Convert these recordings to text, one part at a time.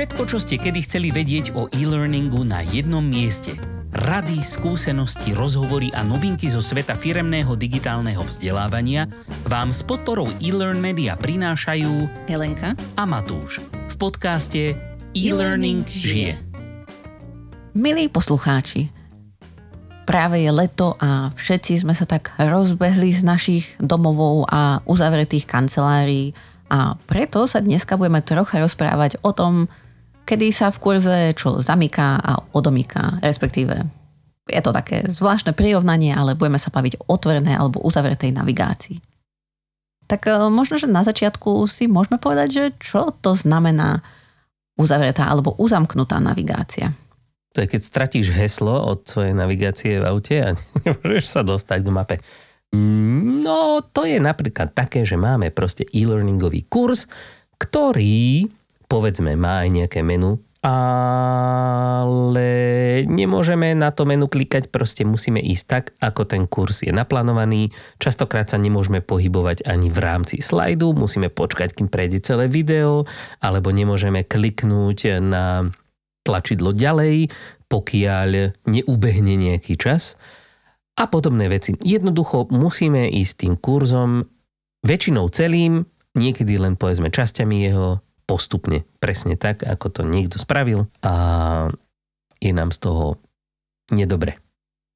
Všetko, čo ste kedy chceli vedieť o e-learningu na jednom mieste. Rady, skúsenosti, rozhovory a novinky zo sveta firemného digitálneho vzdelávania vám s podporou e-learn media prinášajú Helenka a Matúš v podcaste E-Learning žije. Milí poslucháči, práve je leto a všetci sme sa tak rozbehli z našich domovov a uzavretých kancelárií a preto sa dneska budeme trocha rozprávať o tom, kedy sa v kurze čo zamyká a odomyká, respektíve je to také zvláštne prirovnanie, ale budeme sa baviť o otvorenej alebo uzavretej navigácii. Tak e, možno, že na začiatku si môžeme povedať, že čo to znamená uzavretá alebo uzamknutá navigácia. To je, keď stratíš heslo od svojej navigácie v aute a nemôžeš sa dostať k mape. No, to je napríklad také, že máme proste e-learningový kurz, ktorý, povedzme, má aj nejaké menu, ale nemôžeme na to menu klikať, proste musíme ísť tak, ako ten kurz je naplánovaný. Častokrát sa nemôžeme pohybovať ani v rámci slajdu, musíme počkať, kým prejde celé video, alebo nemôžeme kliknúť na tlačidlo ďalej, pokiaľ neubehne nejaký čas a podobné veci. Jednoducho musíme ísť tým kurzom väčšinou celým, niekedy len povedzme časťami jeho postupne, presne tak, ako to niekto spravil a je nám z toho nedobre.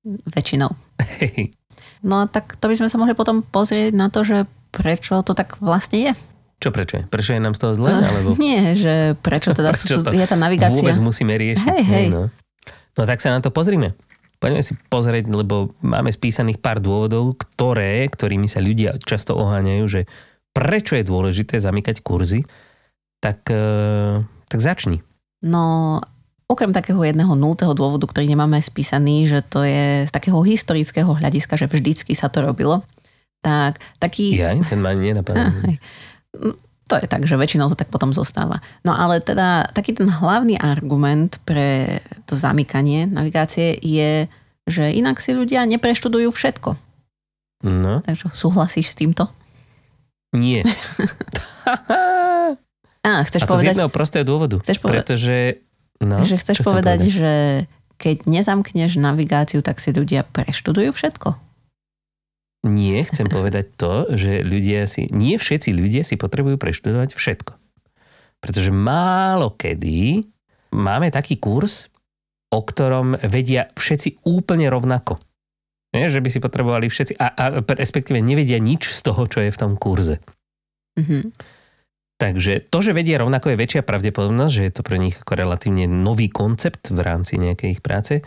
Väčšinou. No a tak to by sme sa mohli potom pozrieť na to, že prečo to tak vlastne je. Čo prečo je? Prečo je nám z toho zle? Alebo... Nie, že prečo teda prečo sú, je tá navigácia. Vôbec musíme riešiť. Hej, hej. No. no tak sa na to pozrime. Poďme si pozrieť, lebo máme spísaných pár dôvodov, ktoré, ktorými sa ľudia často oháňajú, že prečo je dôležité zamykať kurzy, tak, e, tak začni. No, okrem takého jedného nultého dôvodu, ktorý nemáme spísaný, že to je z takého historického hľadiska, že vždycky sa to robilo, tak taký... Ja, ten ma nenapadá. To je tak, že väčšinou to tak potom zostáva. No ale teda taký ten hlavný argument pre to zamykanie navigácie je, že inak si ľudia nepreštudujú všetko. No. Takže súhlasíš s týmto? Nie. Á, chceš A to povedať... z jedného prostého dôvodu. Chceš povedať, Pretože... No, že chceš povedať, povedať, že keď nezamkneš navigáciu, tak si ľudia preštudujú všetko? Nie, chcem povedať to, že ľudia si... Nie všetci ľudia si potrebujú preštudovať všetko. Pretože málo kedy máme taký kurz, o ktorom vedia všetci úplne rovnako. Nie, že by si potrebovali všetci, a, a respektíve nevedia nič z toho, čo je v tom kurze. Mhm. Takže to, že vedia rovnako je väčšia pravdepodobnosť, že je to pre nich ako relatívne nový koncept v rámci nejakej ich práce,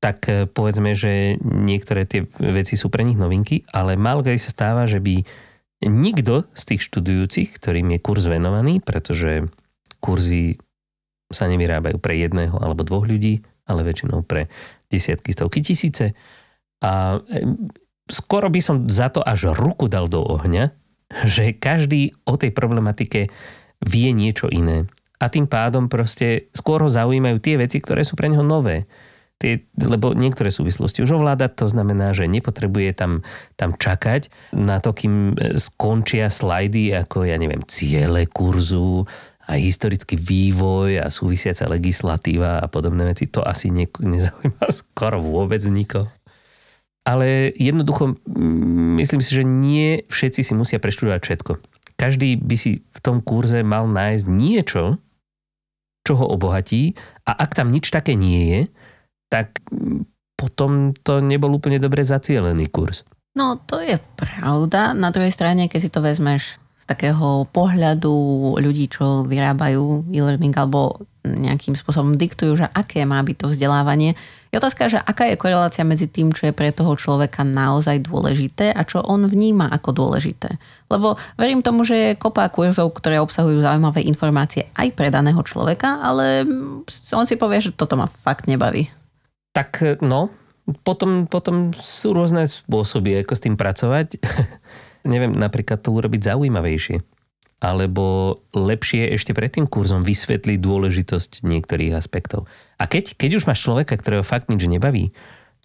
tak e, povedzme, že niektoré tie veci sú pre nich novinky, ale málo kedy sa stáva, že by nikto z tých študujúcich, ktorým je kurz venovaný, pretože kurzy sa nevyrábajú pre jedného alebo dvoch ľudí, ale väčšinou pre desiatky, stovky, tisíce. A e, skoro by som za to až ruku dal do ohňa, že každý o tej problematike vie niečo iné. A tým pádom proste skôr ho zaujímajú tie veci, ktoré sú pre neho nové. Tie, lebo niektoré súvislosti už ovláda, to znamená, že nepotrebuje tam, tam čakať na to, kým skončia slajdy ako, ja neviem, ciele kurzu a historický vývoj a súvisiaca legislatíva a podobné veci. To asi ne, nezaujíma skoro vôbec nikoho. Ale jednoducho myslím si, že nie všetci si musia preštudovať všetko. Každý by si v tom kurze mal nájsť niečo, čo ho obohatí a ak tam nič také nie je, tak potom to nebol úplne dobre zacielený kurz. No to je pravda. Na druhej strane, keď si to vezmeš takého pohľadu ľudí, čo vyrábajú e-learning alebo nejakým spôsobom diktujú, že aké má byť to vzdelávanie. Je otázka, že aká je korelácia medzi tým, čo je pre toho človeka naozaj dôležité a čo on vníma ako dôležité. Lebo verím tomu, že je kopa kurzov, ktoré obsahujú zaujímavé informácie aj pre daného človeka, ale on si povie, že toto ma fakt nebaví. Tak no, potom, potom sú rôzne spôsoby, ako s tým pracovať. Neviem, napríklad to urobiť zaujímavejšie alebo lepšie ešte pred tým kurzom vysvetliť dôležitosť niektorých aspektov. A keď, keď už máš človeka, ktorého fakt nič nebaví,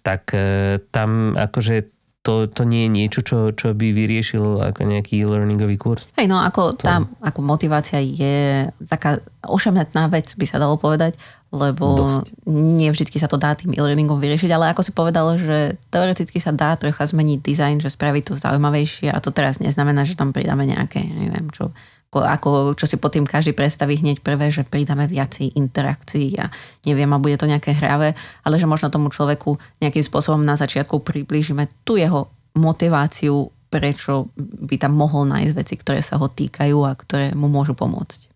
tak e, tam akože to, to nie je niečo, čo, čo by vyriešil ako nejaký e-learningový kurz? Hej, no ako tá ako motivácia je taká ošemetná vec, by sa dalo povedať, lebo Dosť. nie vždy sa to dá tým e-learningom vyriešiť, ale ako si povedal, že teoreticky sa dá trocha zmeniť dizajn, že spraviť to zaujímavejšie a to teraz neznamená, že tam pridáme nejaké, neviem čo, ako, ako čo si pod tým každý predstaví hneď prvé, že pridáme viacej interakcií a neviem, a bude to nejaké hravé, ale že možno tomu človeku nejakým spôsobom na začiatku priblížime tú jeho motiváciu, prečo by tam mohol nájsť veci, ktoré sa ho týkajú a ktoré mu môžu pomôcť.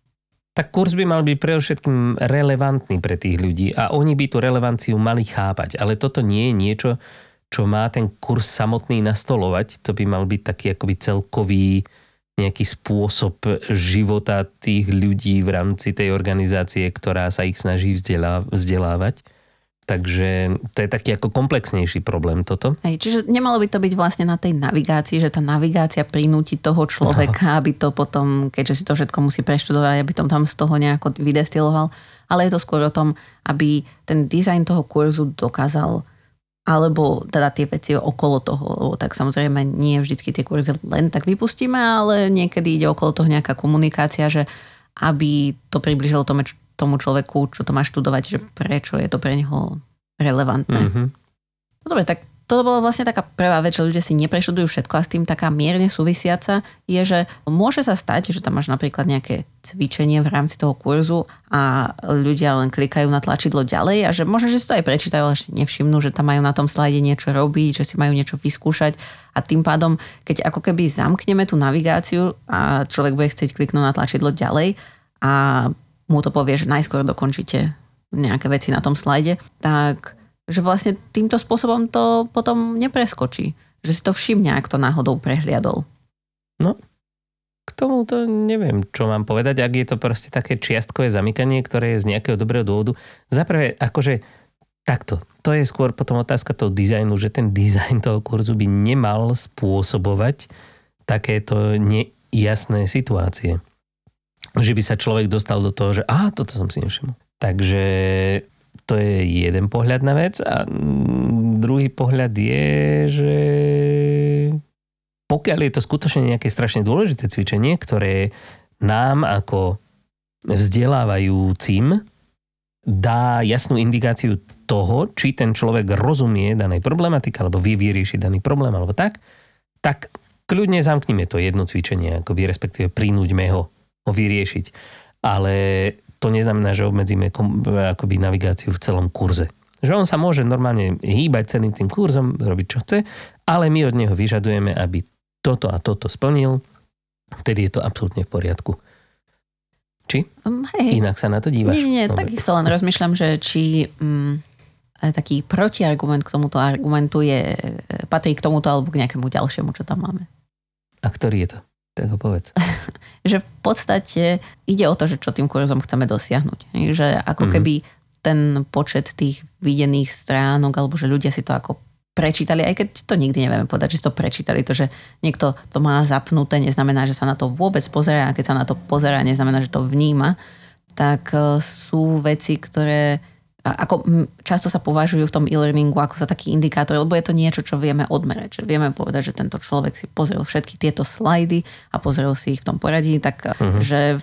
Tak kurz by mal byť všetkým relevantný pre tých ľudí a oni by tú relevanciu mali chápať. Ale toto nie je niečo, čo má ten kurz samotný nastolovať. To by mal byť taký akoby celkový nejaký spôsob života tých ľudí v rámci tej organizácie, ktorá sa ich snaží vzdelávať. Takže to je taký ako komplexnejší problém toto. Hej, čiže nemalo by to byť vlastne na tej navigácii, že tá navigácia prinúti toho človeka, no. aby to potom, keďže si to všetko musí preštudovať, aby tom tam z toho nejako vydestiloval. Ale je to skôr o tom, aby ten dizajn toho kurzu dokázal alebo teda tie veci okolo toho, lebo tak samozrejme nie vždy tie kurzy len tak vypustíme, ale niekedy ide okolo toho nejaká komunikácia, že aby to približilo tomu, tomu človeku, čo to má študovať, že prečo je to pre neho relevantné. Mm-hmm. No dobre, tak to bola vlastne taká prvá vec, že ľudia si nepreštudujú všetko a s tým taká mierne súvisiaca je, že môže sa stať, že tam máš napríklad nejaké cvičenie v rámci toho kurzu a ľudia len klikajú na tlačidlo ďalej a že možno, že si to aj prečítajú, ale ešte nevšimnú, že tam majú na tom slajde niečo robiť, že si majú niečo vyskúšať a tým pádom, keď ako keby zamkneme tú navigáciu a človek bude chcieť kliknúť na tlačidlo ďalej a mu to povie, že najskôr dokončíte nejaké veci na tom slajde, tak že vlastne týmto spôsobom to potom nepreskočí. Že si to všimne, ak to náhodou prehliadol. No, k tomu to neviem, čo mám povedať, ak je to proste také čiastkové zamykanie, ktoré je z nejakého dobrého dôvodu. Zaprvé, akože takto, to je skôr potom otázka toho dizajnu, že ten dizajn toho kurzu by nemal spôsobovať takéto nejasné situácie že by sa človek dostal do toho, že a toto som si nevšimol. Takže to je jeden pohľad na vec a druhý pohľad je, že pokiaľ je to skutočne nejaké strašne dôležité cvičenie, ktoré nám ako vzdelávajúcim dá jasnú indikáciu toho, či ten človek rozumie danej problematike alebo vie vyriešiť daný problém alebo tak, tak kľudne zamknime to jedno cvičenie, akoby respektíve prinúďme ho vyriešiť. Ale to neznamená, že obmedzíme akoby navigáciu v celom kurze. Že on sa môže normálne hýbať celým tým kurzom, robiť čo chce, ale my od neho vyžadujeme, aby toto a toto splnil, vtedy je to absolútne v poriadku. Či? Um, hej. Inak sa na to dívaš? Nie, nie, nie takisto len rozmýšľam, že či um, taký protiargument k tomuto argumentu je, patrí k tomuto alebo k nejakému ďalšiemu, čo tam máme. A ktorý je to? Tak ho povedz. že v podstate ide o to, že čo tým kurzom chceme dosiahnuť. Že ako mm-hmm. keby ten počet tých videných stránok, alebo že ľudia si to ako prečítali, aj keď to nikdy nevieme povedať, že si to prečítali. To, že niekto to má zapnuté, neznamená, že sa na to vôbec pozerá a keď sa na to pozerá, neznamená, že to vníma. Tak e, sú veci, ktoré ako často sa považujú v tom e-learningu ako za taký indikátor, lebo je to niečo, čo vieme odmerať. Že vieme povedať, že tento človek si pozrel všetky tieto slajdy a pozrel si ich v tom poradí, tak uh-huh. že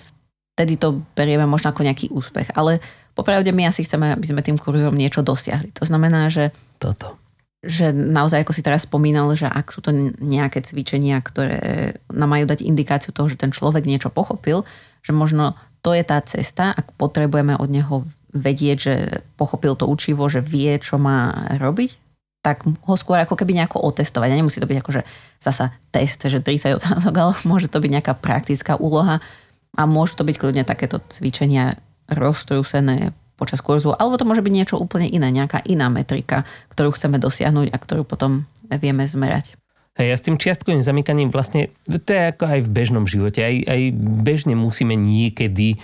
vtedy to berieme možno ako nejaký úspech. Ale popravde my asi chceme, aby sme tým kurzom niečo dosiahli. To znamená, že toto že naozaj, ako si teraz spomínal, že ak sú to nejaké cvičenia, ktoré nám majú dať indikáciu toho, že ten človek niečo pochopil, že možno to je tá cesta, ak potrebujeme od neho vedieť, že pochopil to učivo, že vie, čo má robiť, tak ho skôr ako keby nejako otestovať. A nemusí to byť akože zasa test, že 30 otázok, ale môže to byť nejaká praktická úloha a môžu to byť kľudne takéto cvičenia roztrúsené počas kurzu, alebo to môže byť niečo úplne iné, nejaká iná metrika, ktorú chceme dosiahnuť a ktorú potom vieme zmerať. Hej, ja s tým čiastkovým zamykaním vlastne, to je ako aj v bežnom živote, aj, aj bežne musíme niekedy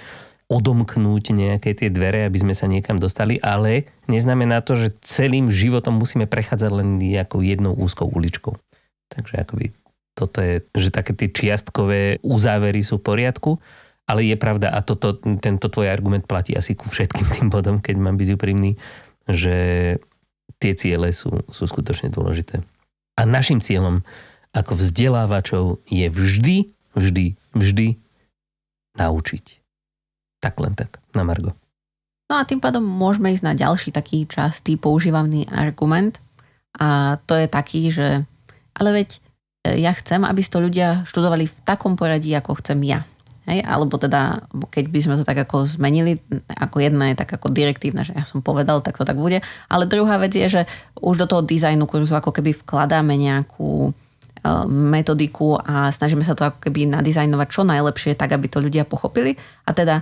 odomknúť nejaké tie dvere, aby sme sa niekam dostali, ale neznamená to, že celým životom musíme prechádzať len nejakou jednou úzkou uličkou. Takže akoby toto je, že také tie čiastkové uzávery sú v poriadku, ale je pravda, a toto, tento tvoj argument platí asi ku všetkým tým bodom, keď mám byť úprimný, že tie ciele sú, sú skutočne dôležité. A našim cieľom ako vzdelávačov je vždy, vždy, vždy naučiť. Tak len tak, na Margo. No a tým pádom môžeme ísť na ďalší taký častý používaný argument a to je taký, že ale veď e, ja chcem, aby to ľudia študovali v takom poradí, ako chcem ja. Hej? Alebo teda, keď by sme to tak ako zmenili, ako jedna je tak ako direktívna, že ja som povedal, tak to tak bude. Ale druhá vec je, že už do toho dizajnu kurzu ako keby vkladáme nejakú e, metodiku a snažíme sa to ako keby nadizajnovať čo najlepšie, tak aby to ľudia pochopili. A teda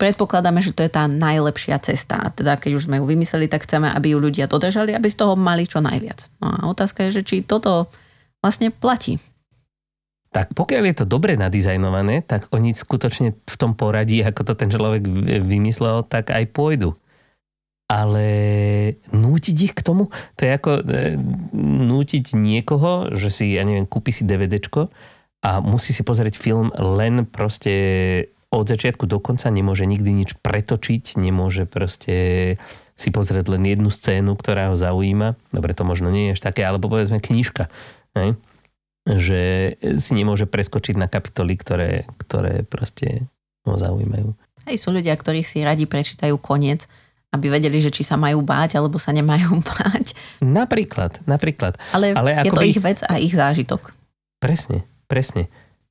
predpokladáme, že to je tá najlepšia cesta. Teda keď už sme ju vymysleli, tak chceme, aby ju ľudia dodržali, aby z toho mali čo najviac. No a otázka je, že či toto vlastne platí. Tak pokiaľ je to dobre nadizajnované, tak oni skutočne v tom poradí, ako to ten človek vymyslel, tak aj pôjdu. Ale nútiť ich k tomu, to je ako e, nútiť niekoho, že si, ja neviem, kúpi si DVDčko a musí si pozrieť film len proste od začiatku do konca, nemôže nikdy nič pretočiť, nemôže proste si pozrieť len jednu scénu, ktorá ho zaujíma. Dobre, to možno nie je až také, alebo povedzme knižka. Ne? Že si nemôže preskočiť na kapitoly, ktoré, ktoré proste ho zaujímajú. Aj sú ľudia, ktorí si radi prečítajú koniec, aby vedeli, že či sa majú báť, alebo sa nemajú báť. Napríklad, napríklad. Ale, Ale je to ich vec a ich zážitok. Presne, presne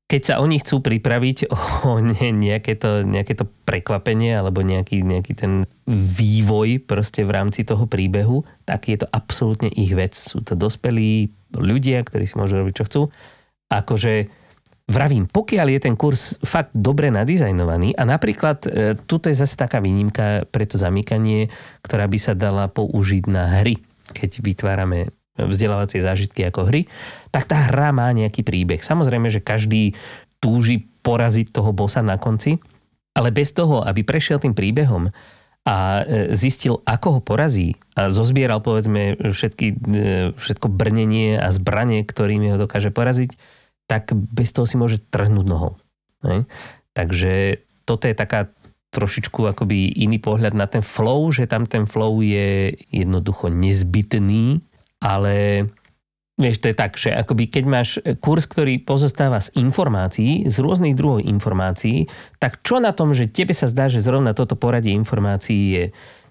keď sa oni chcú pripraviť o nejaké to, nejaké to prekvapenie alebo nejaký, nejaký ten vývoj proste v rámci toho príbehu, tak je to absolútne ich vec. Sú to dospelí ľudia, ktorí si môžu robiť, čo chcú. Akože vravím, pokiaľ je ten kurz fakt dobre nadizajnovaný a napríklad e, tuto je zase taká výnimka pre to zamykanie, ktorá by sa dala použiť na hry, keď vytvárame vzdelávacie zážitky ako hry, tak tá hra má nejaký príbeh. Samozrejme, že každý túži poraziť toho bosa na konci, ale bez toho, aby prešiel tým príbehom a e, zistil, ako ho porazí a zozbieral povedzme všetky, e, všetko brnenie a zbranie, ktorými ho dokáže poraziť, tak bez toho si môže trhnúť nohou. Takže toto je taká trošičku akoby iný pohľad na ten flow, že tam ten flow je jednoducho nezbytný ale vieš, to je tak, že akoby keď máš kurz, ktorý pozostáva z informácií, z rôznych druhov informácií, tak čo na tom, že tebe sa zdá, že zrovna toto poradie informácií je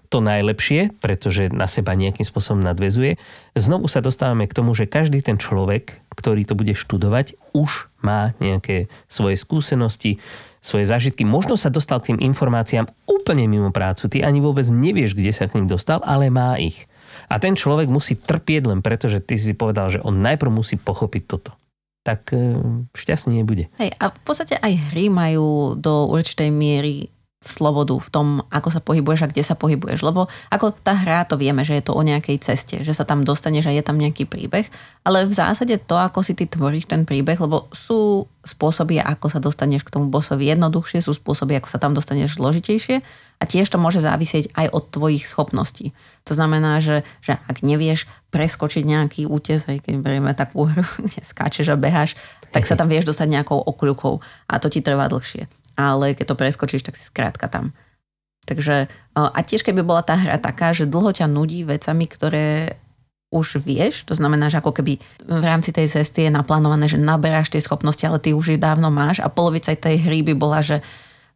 to najlepšie, pretože na seba nejakým spôsobom nadvezuje. Znovu sa dostávame k tomu, že každý ten človek, ktorý to bude študovať, už má nejaké svoje skúsenosti, svoje zážitky. Možno sa dostal k tým informáciám úplne mimo prácu. Ty ani vôbec nevieš, kde sa k ním dostal, ale má ich. A ten človek musí trpieť len preto, že ty si povedal, že on najprv musí pochopiť toto. Tak e, šťastný nebude. Hej, a v podstate aj hry majú do určitej miery slobodu v tom, ako sa pohybuješ a kde sa pohybuješ. Lebo ako tá hra, to vieme, že je to o nejakej ceste, že sa tam dostaneš a je tam nejaký príbeh, ale v zásade to, ako si ty tvoríš ten príbeh, lebo sú spôsoby, ako sa dostaneš k tomu bosovi. Jednoduchšie, sú spôsoby, ako sa tam dostaneš zložitejšie. A tiež to môže závisieť aj od tvojich schopností. To znamená, že, že ak nevieš preskočiť nejaký útes, aj keď berieme takú hru, kde skáčeš a beháš, tak sa tam vieš dostať nejakou okľukou. A to ti trvá dlhšie ale keď to preskočíš, tak si skrátka tam. Takže, a tiež keby bola tá hra taká, že dlho ťa nudí vecami, ktoré už vieš, to znamená, že ako keby v rámci tej cesty je naplánované, že naberáš tie schopnosti, ale ty už ich dávno máš a polovica tej hry by bola, že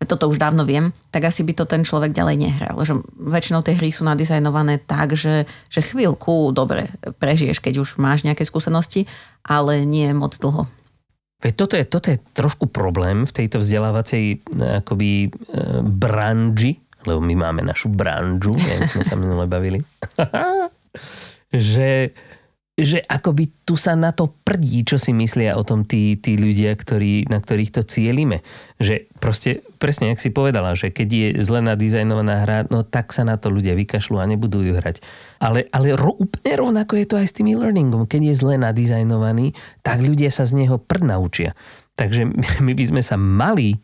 toto už dávno viem, tak asi by to ten človek ďalej nehral. Že väčšinou tie hry sú nadizajnované tak, že, že chvíľku dobre prežiješ, keď už máš nejaké skúsenosti, ale nie moc dlho. Veď toto je, toto je trošku problém v tejto vzdelávacej e, akoby e, branži, lebo my máme našu branžu, jak sme sa minule bavili, že že akoby tu sa na to prdí, čo si myslia o tom tí, tí ľudia, ktorí, na ktorých to cielime. Že proste, presne, jak si povedala, že keď je zle nadizajnovaná hra, no tak sa na to ľudia vykašľú a nebudú ju hrať. Ale, ale ro, úplne rovnako je to aj s tým e-learningom. Keď je zle nadizajnovaný, tak ľudia sa z neho prd naučia. Takže my by sme sa mali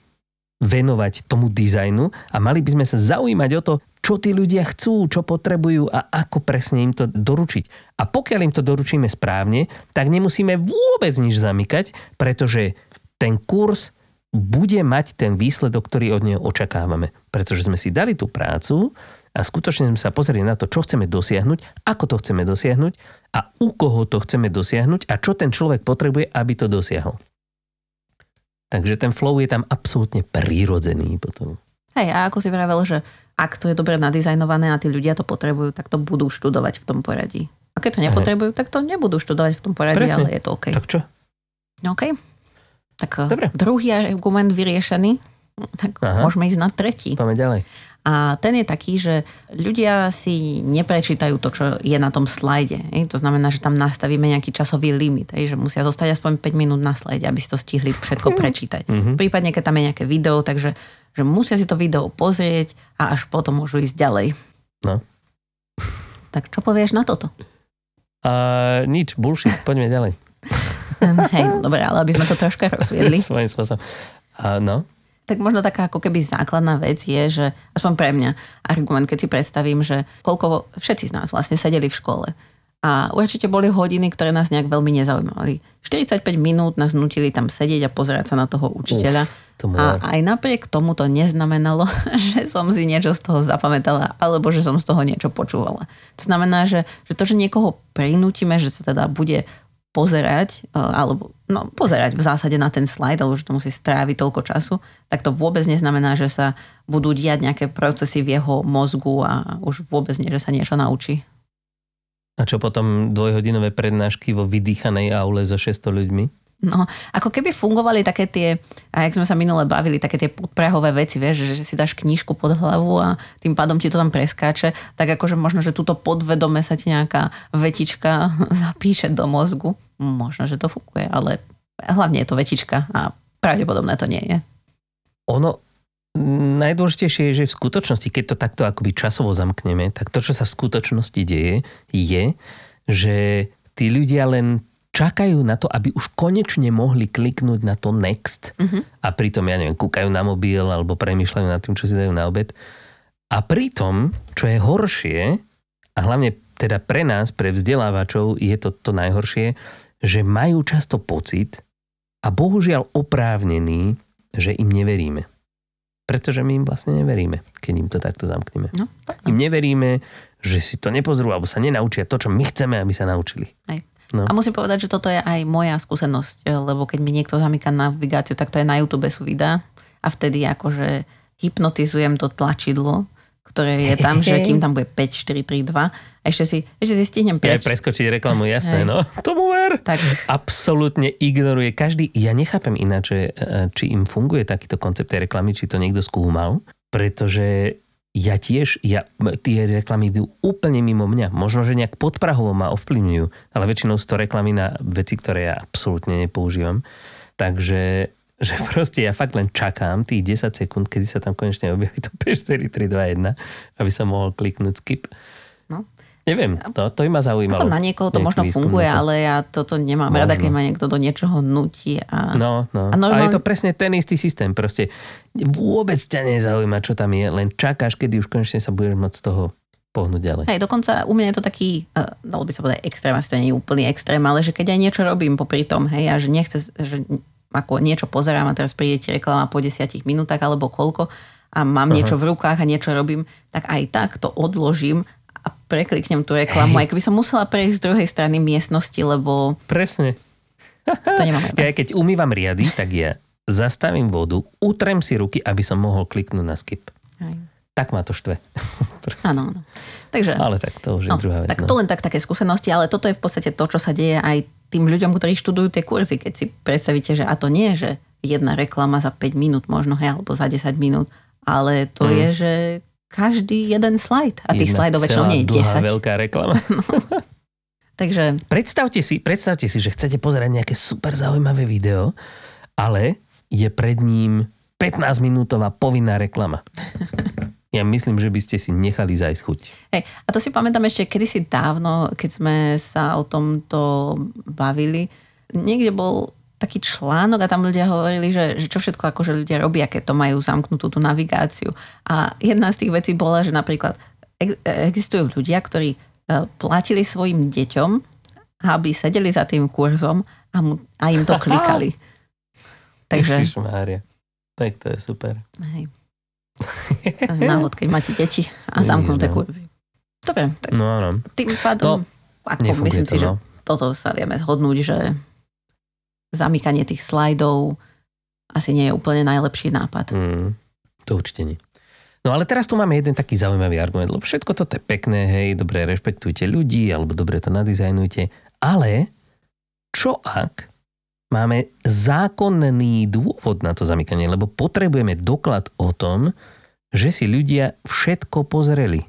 venovať tomu dizajnu a mali by sme sa zaujímať o to, čo tí ľudia chcú, čo potrebujú a ako presne im to doručiť. A pokiaľ im to doručíme správne, tak nemusíme vôbec nič zamykať, pretože ten kurz bude mať ten výsledok, ktorý od neho očakávame. Pretože sme si dali tú prácu a skutočne sa pozrieť na to, čo chceme dosiahnuť, ako to chceme dosiahnuť a u koho to chceme dosiahnuť a čo ten človek potrebuje, aby to dosiahol. Takže ten flow je tam absolútne prírodzený potom. Hej, a ako si vravel, že ak to je dobre nadizajnované a tí ľudia to potrebujú, tak to budú študovať v tom poradí. A keď to nepotrebujú, tak to nebudú študovať v tom poradí, Presne. ale je to OK. Tak čo? OK. Tak Dobre. druhý argument vyriešený, tak Aha. môžeme ísť na tretí. Poďme ďalej. A ten je taký, že ľudia si neprečítajú to, čo je na tom slajde. To znamená, že tam nastavíme nejaký časový limit, že musia zostať aspoň 5 minút na slajde, aby si to stihli všetko prečítať. Prípadne, keď tam je nejaké video, takže že musia si to video pozrieť a až potom môžu ísť ďalej. No. Tak čo povieš na toto? A nič, bullshit, poďme ďalej. Hej, dobre, ale aby sme to troška rozviedli. Svojím spôsobom. A no, Tak možno taká ako keby základná vec je, že aspoň pre mňa argument, keď si predstavím, že koľko všetci z nás vlastne sedeli v škole. A určite boli hodiny, ktoré nás nejak veľmi nezaujímali. 45 minút nás nutili tam sedieť a pozerať sa na toho učiteľa. to a aj napriek tomu to neznamenalo, že som si niečo z toho zapamätala, alebo že som z toho niečo počúvala. To znamená, že, že to, že niekoho prinútime, že sa teda bude pozerať, e, alebo no, pozerať v zásade na ten slajd, alebo že to musí stráviť toľko času, tak to vôbec neznamená, že sa budú diať nejaké procesy v jeho mozgu a už vôbec nie, že sa niečo naučí. A čo potom dvojhodinové prednášky vo vydýchanej aule so 600 ľuďmi? No, ako keby fungovali také tie, a jak sme sa minule bavili, také tie podprahové veci, vieš, že, si dáš knížku pod hlavu a tým pádom ti to tam preskáče, tak akože možno, že túto podvedome sa ti nejaká vetička zapíše do mozgu. Možno, že to funguje, ale hlavne je to vetička a pravdepodobné to nie je. Ono, najdôležitejšie je, že v skutočnosti, keď to takto akoby časovo zamkneme, tak to, čo sa v skutočnosti deje, je, že tí ľudia len čakajú na to, aby už konečne mohli kliknúť na to next Mhm. a pritom, ja neviem, kúkajú na mobil alebo premýšľajú nad tým, čo si dajú na obed. A pritom, čo je horšie, a hlavne teda pre nás, pre vzdelávačov, je to to najhoršie, že majú často pocit a bohužiaľ oprávnený, že im neveríme. Pretože my im vlastne neveríme, keď im to takto zamkneme. No, tak Im neveríme, že si to nepozrú alebo sa nenaučia to, čo my chceme, aby sa naučili. Hej. No. A musím povedať, že toto je aj moja skúsenosť, eh, lebo keď mi niekto zamyká navigáciu, tak to je na YouTube sú videá a vtedy akože hypnotizujem to tlačidlo, ktoré je tam, že kým tam bude 5, 4, 3, 2, a ešte si, ešte si stihnem Ja preč. preskočiť reklamu, jasné, Hej. no. Tomu ver. Tak Absolútne ignoruje každý. Ja nechápem ináč, že, e, či im funguje takýto koncept tej reklamy, či to niekto skúmal, pretože ja tiež, ja, tie reklamy idú úplne mimo mňa. Možno, že nejak podprahovo ma ovplyvňujú, ale väčšinou sú to reklamy na veci, ktoré ja absolútne nepoužívam. Takže že proste ja fakt len čakám tých 10 sekúnd, kedy sa tam konečne objaví to 5, 4, 3, 2, 1, aby som mohol kliknúť skip. No. Neviem, to, to by ma zaujímalo. ako na niekoho to možno funguje, to. ale ja toto nemám Možno. rada, keď ma niekto do niečoho nutí. A... No, no. A normálne- je to presne ten istý systém. Proste vôbec ťa nezaujíma, čo tam je, len čakáš, kedy už konečne sa budeš môcť z toho pohnúť ďalej. Hej, dokonca u mňa je to taký, uh, dalo by sa povedať extrém, asi to nie je úplný extrém, ale že keď aj niečo robím popri tom, hej, a že nechce, že ako niečo pozerám a teraz príde ti reklama po desiatich minútach alebo koľko a mám Aha. niečo v rukách a niečo robím, tak aj tak to odložím a prekliknem tú reklamu, aj keby som musela prejsť z druhej strany miestnosti, lebo Presne. to nemám. Ja keď umývam riady, tak ja zastavím vodu, utrem si ruky, aby som mohol kliknúť na skip. Hej. Tak ma to štve. Áno, áno. Takže, Ale tak to už je no, druhá vec. tak no. to len tak také skúsenosti, ale toto je v podstate to, čo sa deje aj tým ľuďom, ktorí študujú tie kurzy. Keď si predstavíte, že a to nie je, že jedna reklama za 5 minút možno, hej, alebo za 10 minút, ale to Mm. je, že každý jeden slajd. A tých slajdov väčšinou nie je dlhá 10. veľká reklama. Takže Predstavte si, predstavte si, že chcete pozerať nejaké super zaujímavé video, ale je pred ním 15 minútová povinná reklama. Ja myslím, že by ste si nechali zajsť chuť. Hej, a to si pamätám ešte kedysi dávno, keď sme sa o tomto bavili. Niekde bol taký článok a tam ľudia hovorili, že, že čo všetko akože ľudia robia, keď to majú zamknutú tú navigáciu. A jedna z tých vecí bola, že napríklad ex- existujú ľudia, ktorí e, platili svojim deťom, aby sedeli za tým kurzom a, mu, a im to klikali. Takže, Ježišmária. Tak to je super. hej. návod, keď máte deti a zamknuté no. kurzy. Dobre, tak No áno. tým pádom, ako nefunguje myslím to, si, že no. toto sa vieme zhodnúť, že zamykanie tých slajdov asi nie je úplne najlepší nápad. Mm, to určite nie. No ale teraz tu máme jeden taký zaujímavý argument, lebo všetko toto je pekné, hej, dobre rešpektujte ľudí, alebo dobre to nadizajnujte, ale čo ak máme zákonný dôvod na to zamykanie, lebo potrebujeme doklad o tom, že si ľudia všetko pozreli.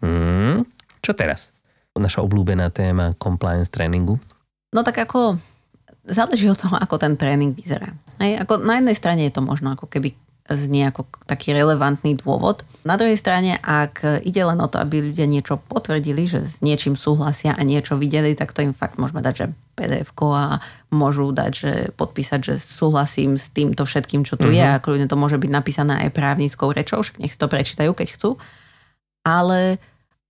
Hmm, čo teraz? Naša obľúbená téma compliance tréningu. No tak ako záleží od toho, ako ten tréning vyzerá. Hej, ako na jednej strane je to možno ako keby znie ako taký relevantný dôvod. Na druhej strane, ak ide len o to, aby ľudia niečo potvrdili, že s niečím súhlasia a niečo videli, tak to im fakt môžeme dať, že pdf a môžu dať, že podpísať, že súhlasím s týmto všetkým, čo tu mm-hmm. je a kľudne to môže byť napísané aj právnickou rečou, však nech si to prečítajú, keď chcú. Ale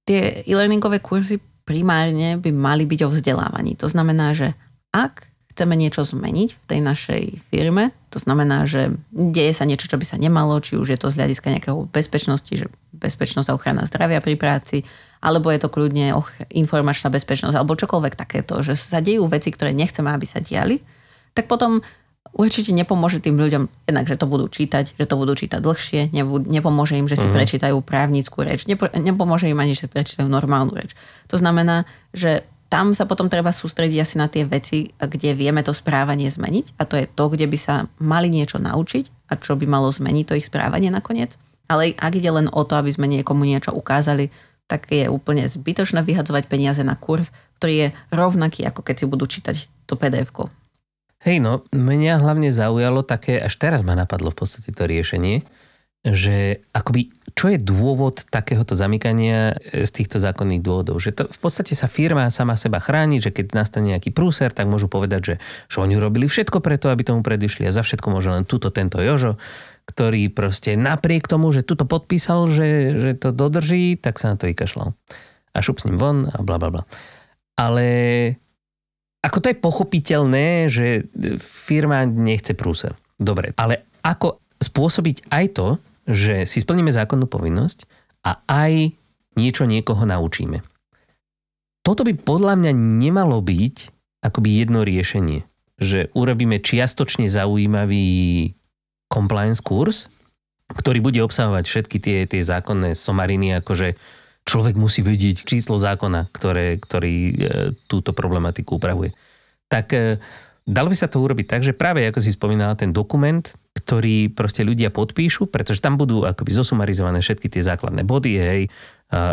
tie e-learningové kurzy primárne by mali byť o vzdelávaní. To znamená, že ak chceme niečo zmeniť v tej našej firme, to znamená, že deje sa niečo, čo by sa nemalo, či už je to z hľadiska nejakého bezpečnosti, že bezpečnosť a ochrana zdravia pri práci, alebo je to kľudne informačná bezpečnosť, alebo čokoľvek takéto, že sa dejú veci, ktoré nechceme, aby sa diali, tak potom určite nepomôže tým ľuďom, jednak, že to budú čítať, že to budú čítať dlhšie, nepomôže im, že si mm. prečítajú právnickú reč, nepomôže im ani, že si prečítajú normálnu reč. To znamená, že tam sa potom treba sústrediť asi na tie veci, kde vieme to správanie zmeniť a to je to, kde by sa mali niečo naučiť a čo by malo zmeniť to ich správanie nakoniec. Ale ak ide len o to, aby sme niekomu niečo ukázali, tak je úplne zbytočné vyhadzovať peniaze na kurz, ktorý je rovnaký, ako keď si budú čítať to pdf. Hej, no, mňa hlavne zaujalo také, až teraz ma napadlo v podstate to riešenie, že akoby, čo je dôvod takéhoto zamykania e, z týchto zákonných dôvodov? Že to v podstate sa firma sama seba chráni, že keď nastane nejaký prúser, tak môžu povedať, že, že oni robili všetko preto, aby tomu predišli a za všetko môže len túto tento Jožo, ktorý proste napriek tomu, že tuto podpísal, že, že to dodrží, tak sa na to vykašľal. A šup s ním von a bla bla bla. Ale ako to je pochopiteľné, že firma nechce prúser. Dobre, ale ako spôsobiť aj to, že si splníme zákonnú povinnosť a aj niečo niekoho naučíme. Toto by podľa mňa nemalo byť akoby jedno riešenie, že urobíme čiastočne zaujímavý compliance kurz, ktorý bude obsahovať všetky tie, tie zákonné somariny, akože človek musí vedieť číslo zákona, ktoré, ktorý e, túto problematiku upravuje. Tak e, dalo by sa to urobiť tak, že práve ako si spomínala ten dokument, ktorý proste ľudia podpíšu, pretože tam budú akoby zosumarizované všetky tie základné body, hej,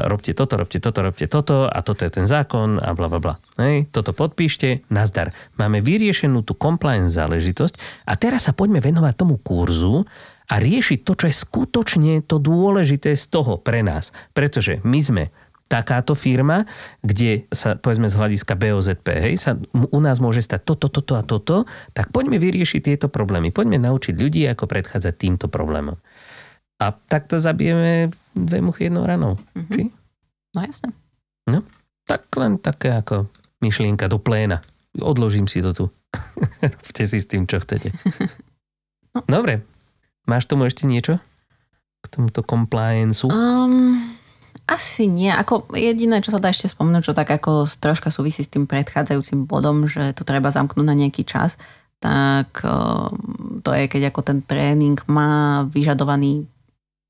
robte toto, robte toto, robte toto a toto je ten zákon a bla bla bla. Hej, toto podpíšte, nazdar. Máme vyriešenú tú compliance záležitosť a teraz sa poďme venovať tomu kurzu a riešiť to, čo je skutočne to dôležité z toho pre nás. Pretože my sme takáto firma, kde sa, povedzme z hľadiska BOZP, hej, sa u nás môže stať toto, toto a toto, tak poďme vyriešiť tieto problémy. Poďme naučiť ľudí, ako predchádzať týmto problémom. A takto zabijeme dve muchy jednou ranou. Mm-hmm. Či? No jasne. No, tak len také ako myšlienka do pléna. Odložím si to tu. Robte si s tým, čo chcete. no. Dobre. Máš tomu ešte niečo? K tomuto compliance Um, asi nie. Ako jediné, čo sa dá ešte spomenúť, čo tak ako troška súvisí s tým predchádzajúcim bodom, že to treba zamknúť na nejaký čas, tak ehm, to je, keď ako ten tréning má vyžadovaný,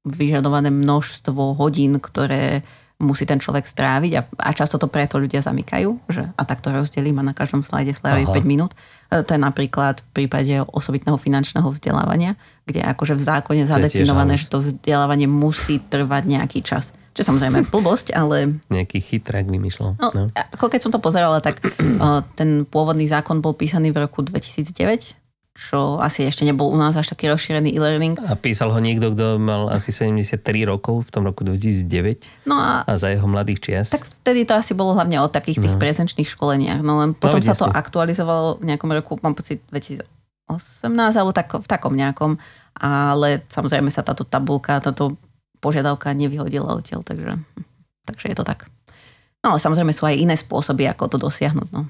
vyžadované množstvo hodín, ktoré musí ten človek stráviť a, a často to preto ľudia zamykajú, že a tak to rozdelím a na každom slajde slaví 5 minút. E, to je napríklad v prípade osobitného finančného vzdelávania, kde akože v zákone zadefinované, že to vzdelávanie musí trvať nejaký čas. Čo samozrejme blbosť, ale... Nejaký chytrák vymýšľal. No, no. Ako keď som to pozerala, tak ten pôvodný zákon bol písaný v roku 2009 čo asi ešte nebol u nás až taký rozšírený e-learning. A písal ho niekto, kto mal asi 73 rokov v tom roku 2009 no a, a za jeho mladých čias. Tak vtedy to asi bolo hlavne o takých tých no. prezenčných školeniach. No len potom no, sa to aktualizovalo v nejakom roku, mám pocit 2018 alebo tak, v takom nejakom, ale samozrejme sa táto tabulka, táto požiadavka nevyhodila odtiaľ, takže, takže je to tak. No ale samozrejme sú aj iné spôsoby, ako to dosiahnuť. No.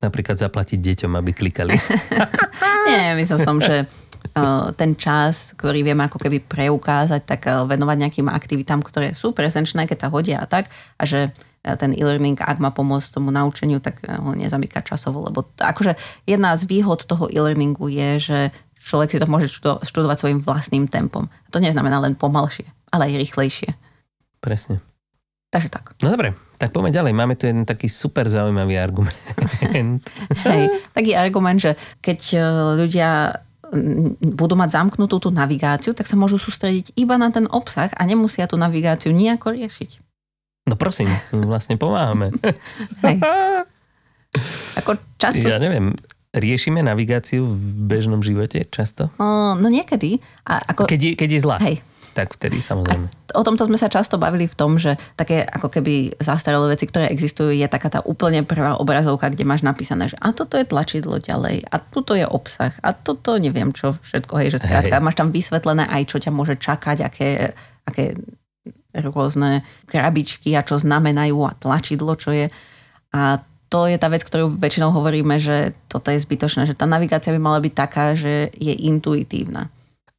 Napríklad zaplatiť deťom, aby klikali. Nie, myslel som, že ten čas, ktorý vieme ako keby preukázať, tak eh, venovať nejakým aktivitám, ktoré sú prezenčné, keď sa hodia a tak. A že eh, ten e-learning, ak má pomôcť tomu naučeniu, tak ho nezamýka časovo. Lebo akože jedna z výhod toho e-learningu je, že človek si to môže študovať svojim vlastným tempom. A to neznamená len pomalšie, ale aj rýchlejšie. Presne. Takže tak. No dobre, tak poďme ďalej. Máme tu jeden taký super zaujímavý argument. Hej, taký argument, že keď e, ľudia budú mať zamknutú tú navigáciu, tak sa môžu sústrediť iba na ten obsah a nemusia tú navigáciu nejako riešiť. No prosím, vlastne pomáhame. Hej. Ako často... Ja neviem, riešime navigáciu v bežnom živote často? No niekedy. A ako... Keď, je, keď je zlá. Hej, tak vtedy samozrejme. A o tomto sme sa často bavili v tom, že také ako keby zastaralé veci, ktoré existujú, je taká tá úplne prvá obrazovka, kde máš napísané, že a toto je tlačidlo ďalej, a toto je obsah, a toto neviem čo všetko, hej, že skrátka hej. máš tam vysvetlené aj, čo ťa môže čakať, aké, aké rôzne krabičky a čo znamenajú a tlačidlo, čo je. A to je tá vec, ktorú väčšinou hovoríme, že toto je zbytočné, že tá navigácia by mala byť taká, že je intuitívna.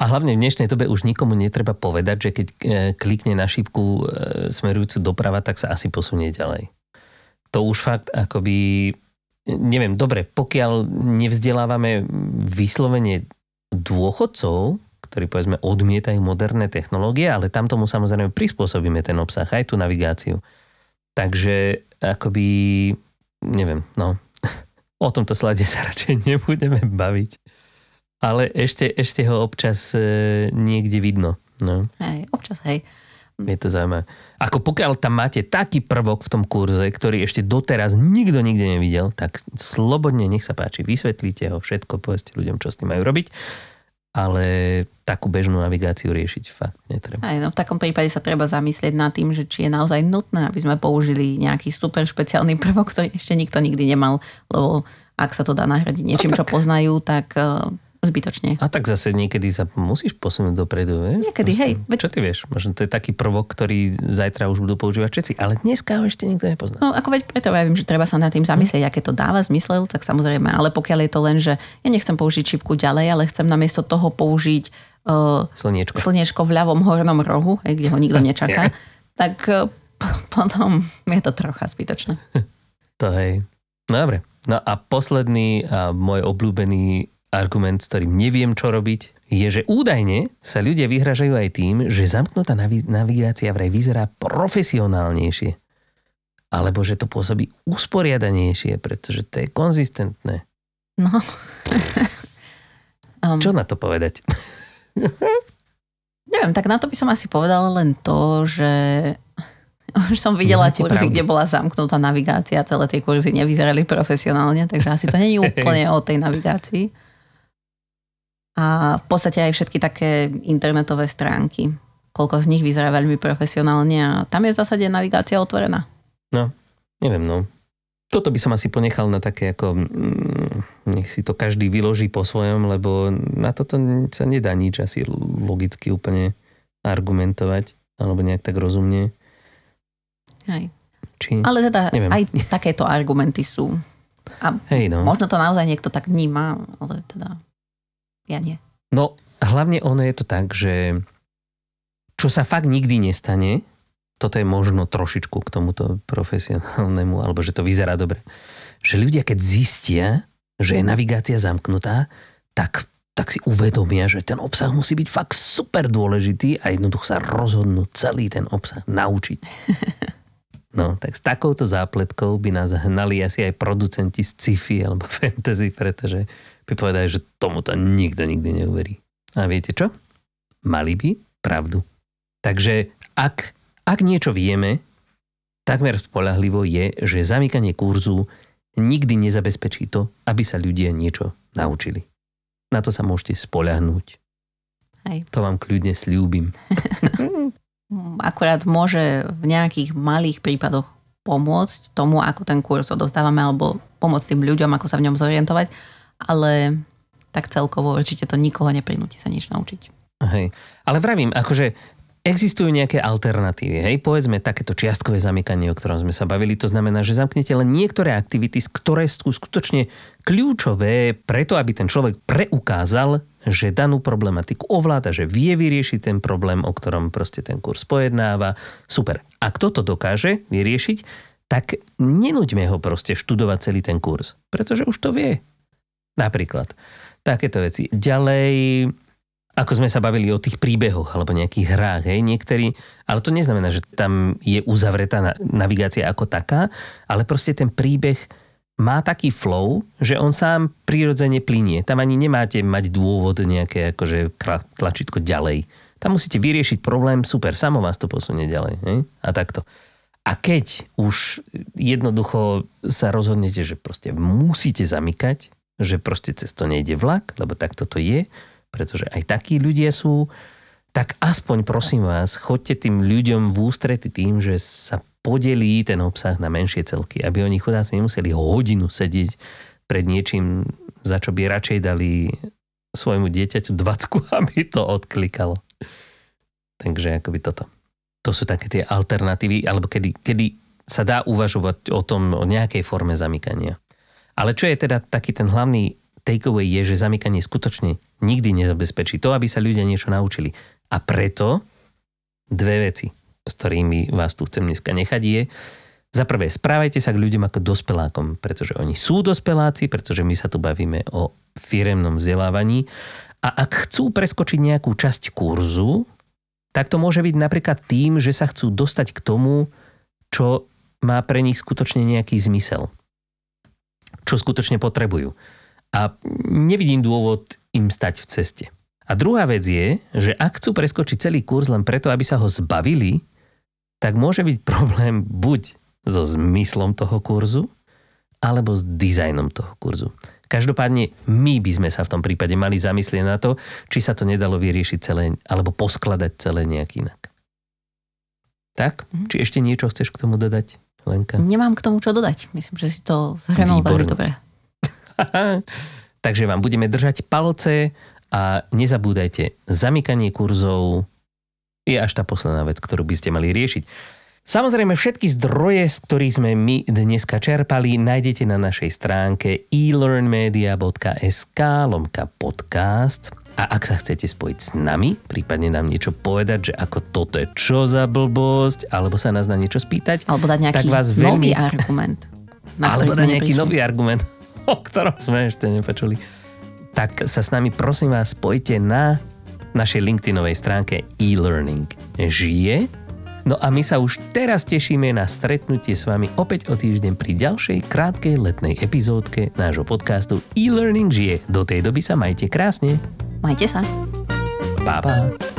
A hlavne v dnešnej dobe už nikomu netreba povedať, že keď e, klikne na šípku e, smerujúcu doprava, tak sa asi posunie ďalej. To už fakt akoby, neviem, dobre, pokiaľ nevzdelávame vyslovene dôchodcov, ktorí povedzme odmietajú moderné technológie, ale tam tomu samozrejme prispôsobíme ten obsah, aj tú navigáciu. Takže akoby, neviem, no, o tomto slade sa radšej nebudeme baviť ale ešte, ešte ho občas e, niekde vidno. No. Hej, občas hej. Je to zaujímavé. Ako pokiaľ tam máte taký prvok v tom kurze, ktorý ešte doteraz nikto nikde nevidel, tak slobodne nech sa páči, vysvetlíte ho všetko, povedzte ľuďom, čo s tým majú robiť, ale takú bežnú navigáciu riešiť fakt netreba. Aj, no, v takom prípade sa treba zamyslieť nad tým, že či je naozaj nutné, aby sme použili nejaký super špeciálny prvok, ktorý ešte nikto nikdy nemal, lebo ak sa to dá nahradiť niečím, no, tak... čo poznajú, tak e, zbytočne. A tak zase niekedy sa musíš posunúť dopredu, vie? Niekedy, hej. Čo ty vieš? Možno to je taký prvok, ktorý zajtra už budú používať všetci, ale dneska ho ešte nikto nepozná. No ako veď preto ja viem, že treba sa nad tým zamyslieť, aké to dáva zmysel, tak samozrejme, ale pokiaľ je to len, že ja nechcem použiť čipku ďalej, ale chcem namiesto toho použiť uh, slniečko. slniečko v ľavom hornom rohu, hej, kde ho nikto nečaká, tak uh, potom je to trocha zbytočné. to hej. No dobre. No a posledný a môj obľúbený argument, s ktorým neviem, čo robiť, je, že údajne sa ľudia vyhražajú aj tým, že zamknutá navi- navigácia vraj vyzerá profesionálnejšie. Alebo že to pôsobí usporiadanejšie, pretože to je konzistentné. No. um, čo na to povedať? neviem, tak na to by som asi povedala len to, že už som videla Máte kurzy, pravdu. kde bola zamknutá navigácia, celé tie kurzy nevyzerali profesionálne, takže asi to je úplne o tej navigácii a v podstate aj všetky také internetové stránky. Koľko z nich vyzerá veľmi profesionálne a tam je v zásade navigácia otvorená. No, neviem, no. Toto by som asi ponechal na také ako, mm, nech si to každý vyloží po svojom, lebo na toto sa nedá nič asi logicky úplne argumentovať, alebo nejak tak rozumne. Hej. Či? Ale teda neviem. aj takéto argumenty sú. A Hej, no. možno to naozaj niekto tak vníma, ale teda ja nie. No, hlavne ono je to tak, že čo sa fakt nikdy nestane, toto je možno trošičku k tomuto profesionálnemu, alebo že to vyzerá dobre, že ľudia keď zistia, že je navigácia zamknutá, tak, tak si uvedomia, že ten obsah musí byť fakt super dôležitý a jednoducho sa rozhodnú celý ten obsah naučiť. No, tak s takouto zápletkou by nás hnali asi aj producenti z sci-fi alebo fantasy, pretože by povedali, že tomu to nikto nikdy neuverí. A viete čo? Mali by pravdu. Takže ak, ak niečo vieme, takmer spolahlivo je, že zamykanie kurzu nikdy nezabezpečí to, aby sa ľudia niečo naučili. Na to sa môžete spoľahnúť. Hej. To vám kľudne slúbim. Akurát môže v nejakých malých prípadoch pomôcť tomu, ako ten kurz odostávame, alebo pomôcť tým ľuďom, ako sa v ňom zorientovať ale tak celkovo určite to nikoho neprinúti sa nič naučiť. Hej. Ale vravím, akože existujú nejaké alternatívy. Hej, povedzme takéto čiastkové zamykanie, o ktorom sme sa bavili. To znamená, že zamknete len niektoré aktivity, ktoré sú skutočne kľúčové preto, aby ten človek preukázal, že danú problematiku ovláda, že vie vyriešiť ten problém, o ktorom proste ten kurz pojednáva. Super. Ak toto dokáže vyriešiť, tak nenúďme ho proste študovať celý ten kurz, pretože už to vie. Napríklad. Takéto veci. Ďalej, ako sme sa bavili o tých príbehoch alebo nejakých hrách, hej, niektorí, ale to neznamená, že tam je uzavretá navigácia ako taká, ale proste ten príbeh má taký flow, že on sám prirodzene plinie. Tam ani nemáte mať dôvod nejaké akože tlačítko ďalej. Tam musíte vyriešiť problém, super, samo vás to posunie ďalej. Hej? A takto. A keď už jednoducho sa rozhodnete, že proste musíte zamykať, že proste cez to nejde vlak, lebo takto to je, pretože aj takí ľudia sú, tak aspoň prosím vás, chodte tým ľuďom v ústrety tým, že sa podelí ten obsah na menšie celky, aby oni chudáci nemuseli hodinu sedieť pred niečím, za čo by radšej dali svojmu dieťaťu dvacku, aby to odklikalo. Takže akoby toto. To sú také tie alternatívy, alebo kedy, kedy sa dá uvažovať o tom, o nejakej forme zamykania. Ale čo je teda taký ten hlavný takeaway je, že zamykanie skutočne nikdy nezabezpečí to, aby sa ľudia niečo naučili. A preto dve veci, s ktorými vás tu chcem dneska nechať je, za prvé, správajte sa k ľuďom ako dospelákom, pretože oni sú dospeláci, pretože my sa tu bavíme o firemnom vzdelávaní. A ak chcú preskočiť nejakú časť kurzu, tak to môže byť napríklad tým, že sa chcú dostať k tomu, čo má pre nich skutočne nejaký zmysel. Čo skutočne potrebujú a nevidím dôvod im stať v ceste. A druhá vec je, že ak chcú preskočiť celý kurz len preto, aby sa ho zbavili, tak môže byť problém buď so zmyslom toho kurzu, alebo s dizajnom toho kurzu. Každopádne my by sme sa v tom prípade mali zamyslieť na to, či sa to nedalo vyriešiť celé, alebo poskladať celé nejak inak. Tak? Mm. Či ešte niečo chceš k tomu dodať, Lenka? Nemám k tomu čo dodať. Myslím, že si to zhrnul veľmi dobre. Takže vám budeme držať palce a nezabúdajte, zamykanie kurzov je až tá posledná vec, ktorú by ste mali riešiť. Samozrejme, všetky zdroje, z ktorých sme my dneska čerpali, nájdete na našej stránke elearnmedia.sk lomka podcast. A ak sa chcete spojiť s nami, prípadne nám niečo povedať, že ako toto je čo za blbosť, alebo sa nás na niečo spýtať, alebo dať nejaký tak vás veľmi... nový argument. Na alebo dať nejaký nový argument o ktorom sme ešte nepočuli, tak sa s nami prosím vás spojte na našej LinkedInovej stránke e-learning žije. No a my sa už teraz tešíme na stretnutie s vami opäť o týždeň pri ďalšej krátkej letnej epizódke nášho podcastu e-learning žije. Do tej doby sa majte krásne. Majte sa. Pa, pa.